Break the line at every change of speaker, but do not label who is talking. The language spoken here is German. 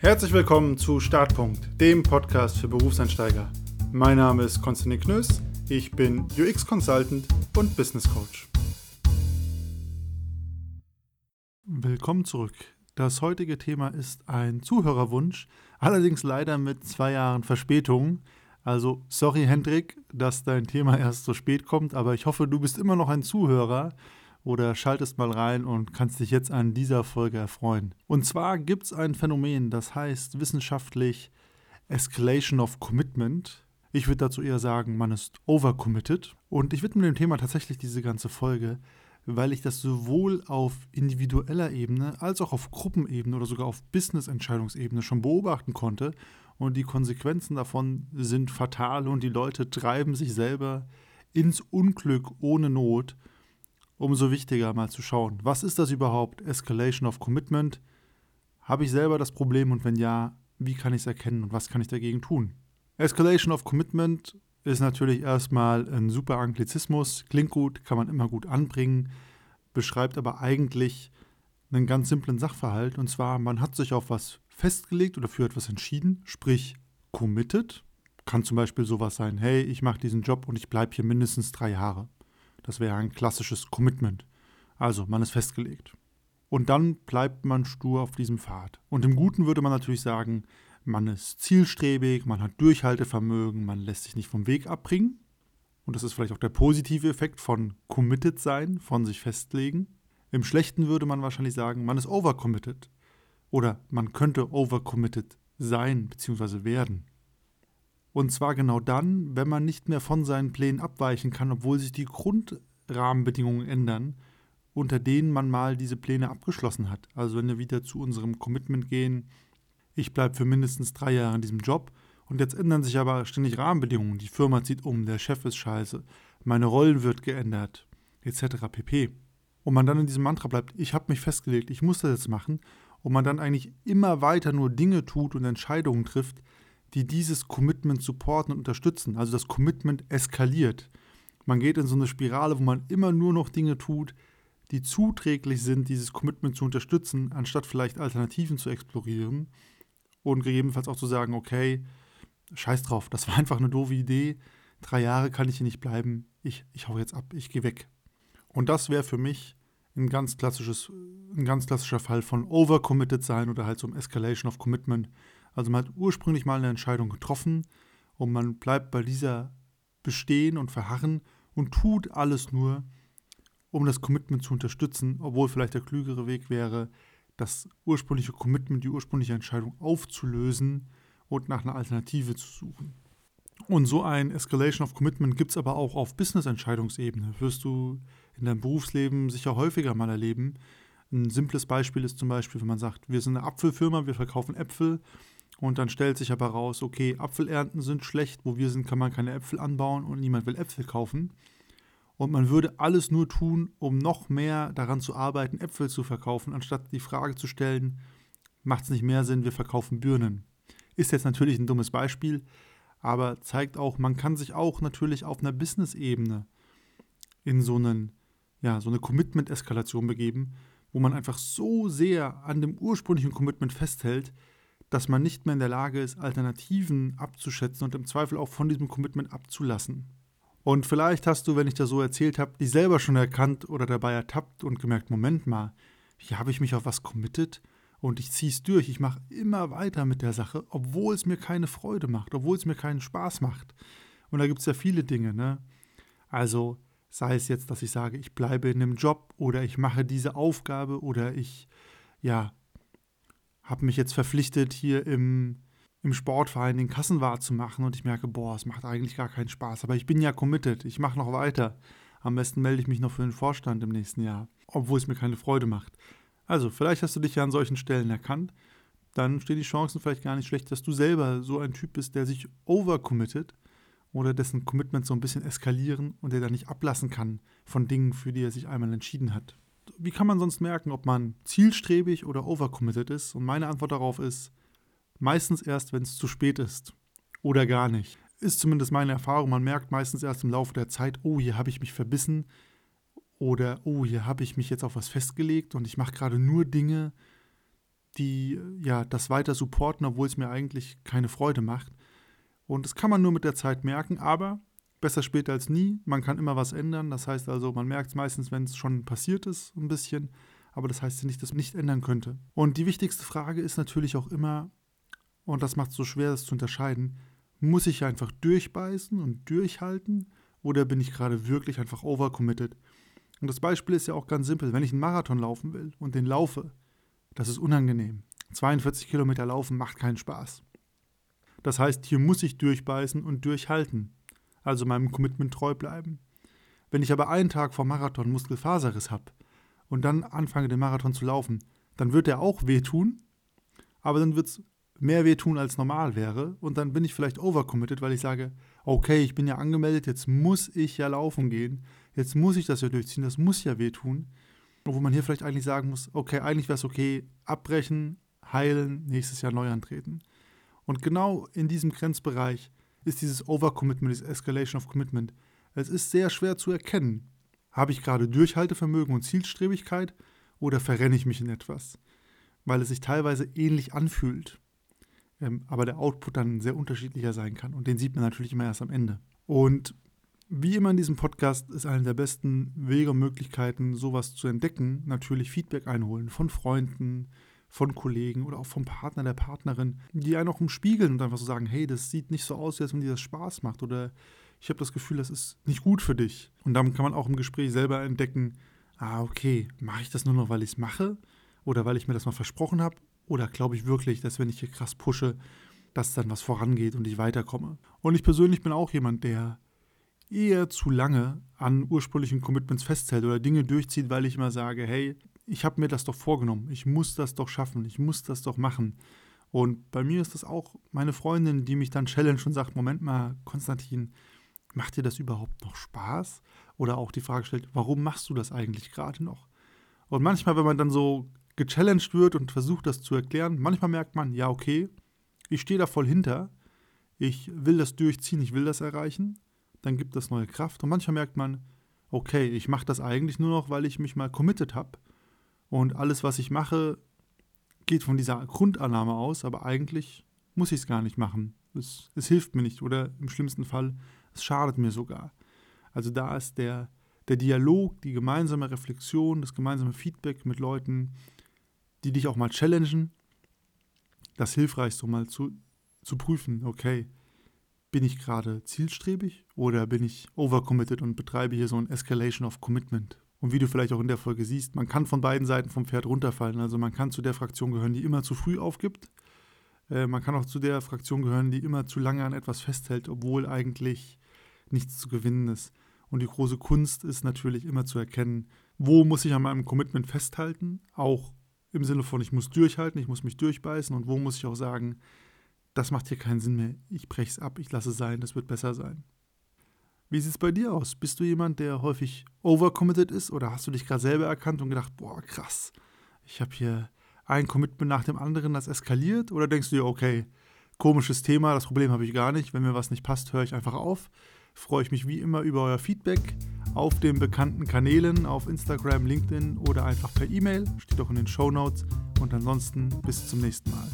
Herzlich willkommen zu Startpunkt, dem Podcast für Berufseinsteiger. Mein Name ist Konstantin Knöss, ich bin UX-Consultant und Business Coach. Willkommen zurück. Das heutige Thema ist ein Zuhörerwunsch, allerdings leider mit zwei Jahren Verspätung. Also sorry Hendrik, dass dein Thema erst so spät kommt, aber ich hoffe, du bist immer noch ein Zuhörer oder schaltest mal rein und kannst dich jetzt an dieser Folge erfreuen. Und zwar gibt es ein Phänomen, das heißt wissenschaftlich Escalation of Commitment. Ich würde dazu eher sagen, man ist overcommitted. Und ich widme dem Thema tatsächlich diese ganze Folge, weil ich das sowohl auf individueller Ebene als auch auf Gruppenebene oder sogar auf Business-Entscheidungsebene schon beobachten konnte. Und die Konsequenzen davon sind fatal und die Leute treiben sich selber ins Unglück ohne Not umso wichtiger mal zu schauen, was ist das überhaupt? Escalation of Commitment. Habe ich selber das Problem und wenn ja, wie kann ich es erkennen und was kann ich dagegen tun? Escalation of Commitment ist natürlich erstmal ein super Anglizismus, klingt gut, kann man immer gut anbringen, beschreibt aber eigentlich einen ganz simplen Sachverhalt und zwar, man hat sich auf was festgelegt oder für etwas entschieden, sprich committed. Kann zum Beispiel sowas sein, hey, ich mache diesen Job und ich bleibe hier mindestens drei Jahre. Das wäre ein klassisches Commitment. Also, man ist festgelegt. Und dann bleibt man stur auf diesem Pfad. Und im Guten würde man natürlich sagen, man ist zielstrebig, man hat Durchhaltevermögen, man lässt sich nicht vom Weg abbringen. Und das ist vielleicht auch der positive Effekt von committed sein, von sich festlegen. Im Schlechten würde man wahrscheinlich sagen, man ist overcommitted. Oder man könnte overcommitted sein bzw. werden. Und zwar genau dann, wenn man nicht mehr von seinen Plänen abweichen kann, obwohl sich die Grundrahmenbedingungen ändern, unter denen man mal diese Pläne abgeschlossen hat. Also wenn wir wieder zu unserem Commitment gehen, ich bleibe für mindestens drei Jahre in diesem Job und jetzt ändern sich aber ständig Rahmenbedingungen. Die Firma zieht um, der Chef ist scheiße, meine Rollen wird geändert, etc. pp. Und man dann in diesem Mantra bleibt, ich habe mich festgelegt, ich muss das jetzt machen, und man dann eigentlich immer weiter nur Dinge tut und Entscheidungen trifft, die dieses Commitment supporten und unterstützen. Also das Commitment eskaliert. Man geht in so eine Spirale, wo man immer nur noch Dinge tut, die zuträglich sind, dieses Commitment zu unterstützen, anstatt vielleicht Alternativen zu explorieren und gegebenenfalls auch zu sagen, okay, scheiß drauf, das war einfach eine doofe Idee, drei Jahre kann ich hier nicht bleiben, ich, ich hau jetzt ab, ich gehe weg. Und das wäre für mich ein ganz, klassisches, ein ganz klassischer Fall von overcommitted sein oder halt so ein Escalation of Commitment, also man hat ursprünglich mal eine Entscheidung getroffen und man bleibt bei dieser bestehen und verharren und tut alles nur, um das Commitment zu unterstützen, obwohl vielleicht der klügere Weg wäre, das ursprüngliche Commitment, die ursprüngliche Entscheidung aufzulösen und nach einer Alternative zu suchen. Und so ein Escalation of Commitment gibt es aber auch auf Business-Entscheidungsebene. Wirst du in deinem Berufsleben sicher häufiger mal erleben. Ein simples Beispiel ist zum Beispiel, wenn man sagt, wir sind eine Apfelfirma, wir verkaufen Äpfel und dann stellt sich aber raus, okay, Apfelernten sind schlecht, wo wir sind, kann man keine Äpfel anbauen und niemand will Äpfel kaufen. Und man würde alles nur tun, um noch mehr daran zu arbeiten, Äpfel zu verkaufen, anstatt die Frage zu stellen, macht es nicht mehr Sinn, wir verkaufen Birnen. Ist jetzt natürlich ein dummes Beispiel, aber zeigt auch, man kann sich auch natürlich auf einer Business-Ebene in so, einen, ja, so eine Commitment-Eskalation begeben, wo man einfach so sehr an dem ursprünglichen Commitment festhält, dass man nicht mehr in der Lage ist, Alternativen abzuschätzen und im Zweifel auch von diesem Commitment abzulassen. Und vielleicht hast du, wenn ich das so erzählt habe, dich selber schon erkannt oder dabei ertappt und gemerkt, Moment mal, hier habe ich mich auf was committed und ich ziehe es durch, ich mache immer weiter mit der Sache, obwohl es mir keine Freude macht, obwohl es mir keinen Spaß macht. Und da gibt es ja viele Dinge, ne? Also sei es jetzt, dass ich sage, ich bleibe in einem Job oder ich mache diese Aufgabe oder ich, ja, habe mich jetzt verpflichtet, hier im, im Sportverein den Kassenwart zu machen und ich merke, boah, es macht eigentlich gar keinen Spaß. Aber ich bin ja committed, ich mache noch weiter. Am besten melde ich mich noch für den Vorstand im nächsten Jahr, obwohl es mir keine Freude macht. Also, vielleicht hast du dich ja an solchen Stellen erkannt. Dann stehen die Chancen vielleicht gar nicht schlecht, dass du selber so ein Typ bist, der sich overcommitted oder dessen Commitment so ein bisschen eskalieren und der da nicht ablassen kann von Dingen, für die er sich einmal entschieden hat wie kann man sonst merken, ob man zielstrebig oder overcommitted ist? Und meine Antwort darauf ist, meistens erst, wenn es zu spät ist. Oder gar nicht. Ist zumindest meine Erfahrung. Man merkt meistens erst im Laufe der Zeit, oh, hier habe ich mich verbissen. Oder, oh, hier habe ich mich jetzt auf was festgelegt und ich mache gerade nur Dinge, die ja das weiter supporten, obwohl es mir eigentlich keine Freude macht. Und das kann man nur mit der Zeit merken, aber besser später als nie. Man kann immer was ändern. Das heißt also, man merkt es meistens, wenn es schon passiert ist, ein bisschen. Aber das heißt ja nicht, dass man nicht ändern könnte. Und die wichtigste Frage ist natürlich auch immer, und das macht es so schwer, das zu unterscheiden, muss ich einfach durchbeißen und durchhalten oder bin ich gerade wirklich einfach overcommitted? Und das Beispiel ist ja auch ganz simpel. Wenn ich einen Marathon laufen will und den laufe, das ist unangenehm. 42 Kilometer laufen macht keinen Spaß. Das heißt, hier muss ich durchbeißen und durchhalten, also meinem Commitment treu bleiben. Wenn ich aber einen Tag vor Marathon Muskelfaserriss habe und dann anfange, den Marathon zu laufen, dann wird er auch wehtun, aber dann wird es mehr wehtun als normal wäre und dann bin ich vielleicht overcommitted, weil ich sage, okay, ich bin ja angemeldet, jetzt muss ich ja laufen gehen, jetzt muss ich das ja durchziehen, das muss ja wehtun. Wo man hier vielleicht eigentlich sagen muss, okay, eigentlich wäre es okay, abbrechen, heilen, nächstes Jahr neu antreten. Und genau in diesem Grenzbereich ist dieses Overcommitment, dieses Escalation of Commitment. Es ist sehr schwer zu erkennen. Habe ich gerade Durchhaltevermögen und Zielstrebigkeit oder verrenne ich mich in etwas? Weil es sich teilweise ähnlich anfühlt, ähm, aber der Output dann sehr unterschiedlicher sein kann. Und den sieht man natürlich immer erst am Ende. Und wie immer in diesem Podcast ist eine der besten Wege und Möglichkeiten, sowas zu entdecken, natürlich Feedback einholen von Freunden, von Kollegen oder auch vom Partner, der Partnerin, die einen auch umspiegeln und einfach so sagen, hey, das sieht nicht so aus, als wenn dir das Spaß macht oder ich habe das Gefühl, das ist nicht gut für dich. Und damit kann man auch im Gespräch selber entdecken, ah, okay, mache ich das nur noch, weil ich es mache oder weil ich mir das mal versprochen habe oder glaube ich wirklich, dass wenn ich hier krass pushe, dass dann was vorangeht und ich weiterkomme. Und ich persönlich bin auch jemand, der eher zu lange an ursprünglichen Commitments festhält oder Dinge durchzieht, weil ich immer sage, hey, ich habe mir das doch vorgenommen, ich muss das doch schaffen, ich muss das doch machen. Und bei mir ist das auch meine Freundin, die mich dann challenge und sagt, Moment mal, Konstantin, macht dir das überhaupt noch Spaß? Oder auch die Frage stellt, warum machst du das eigentlich gerade noch? Und manchmal, wenn man dann so gechallenged wird und versucht, das zu erklären, manchmal merkt man, ja, okay, ich stehe da voll hinter, ich will das durchziehen, ich will das erreichen, dann gibt das neue Kraft. Und manchmal merkt man, okay, ich mache das eigentlich nur noch, weil ich mich mal committed habe und alles, was ich mache, geht von dieser Grundannahme aus, aber eigentlich muss ich es gar nicht machen. Es, es, hilft mir nicht oder im schlimmsten Fall, es schadet mir sogar. Also da ist der, der Dialog, die gemeinsame Reflexion, das gemeinsame Feedback mit Leuten, die dich auch mal challengen, das Hilfreichste, um mal zu, zu prüfen, okay, bin ich gerade zielstrebig oder bin ich overcommitted und betreibe hier so ein Escalation of Commitment? Und wie du vielleicht auch in der Folge siehst, man kann von beiden Seiten vom Pferd runterfallen. Also man kann zu der Fraktion gehören, die immer zu früh aufgibt. Äh, man kann auch zu der Fraktion gehören, die immer zu lange an etwas festhält, obwohl eigentlich nichts zu gewinnen ist. Und die große Kunst ist natürlich immer zu erkennen, wo muss ich an meinem Commitment festhalten, auch im Sinne von, ich muss durchhalten, ich muss mich durchbeißen und wo muss ich auch sagen, das macht hier keinen Sinn mehr, ich breche es ab, ich lasse es sein, das wird besser sein. Wie sieht es bei dir aus? Bist du jemand, der häufig overcommitted ist oder hast du dich gerade selber erkannt und gedacht, boah, krass, ich habe hier ein Commitment nach dem anderen, das eskaliert? Oder denkst du dir, okay, komisches Thema, das Problem habe ich gar nicht, wenn mir was nicht passt, höre ich einfach auf. Freue ich mich wie immer über euer Feedback auf den bekannten Kanälen, auf Instagram, LinkedIn oder einfach per E-Mail, steht auch in den Show Notes. Und ansonsten bis zum nächsten Mal.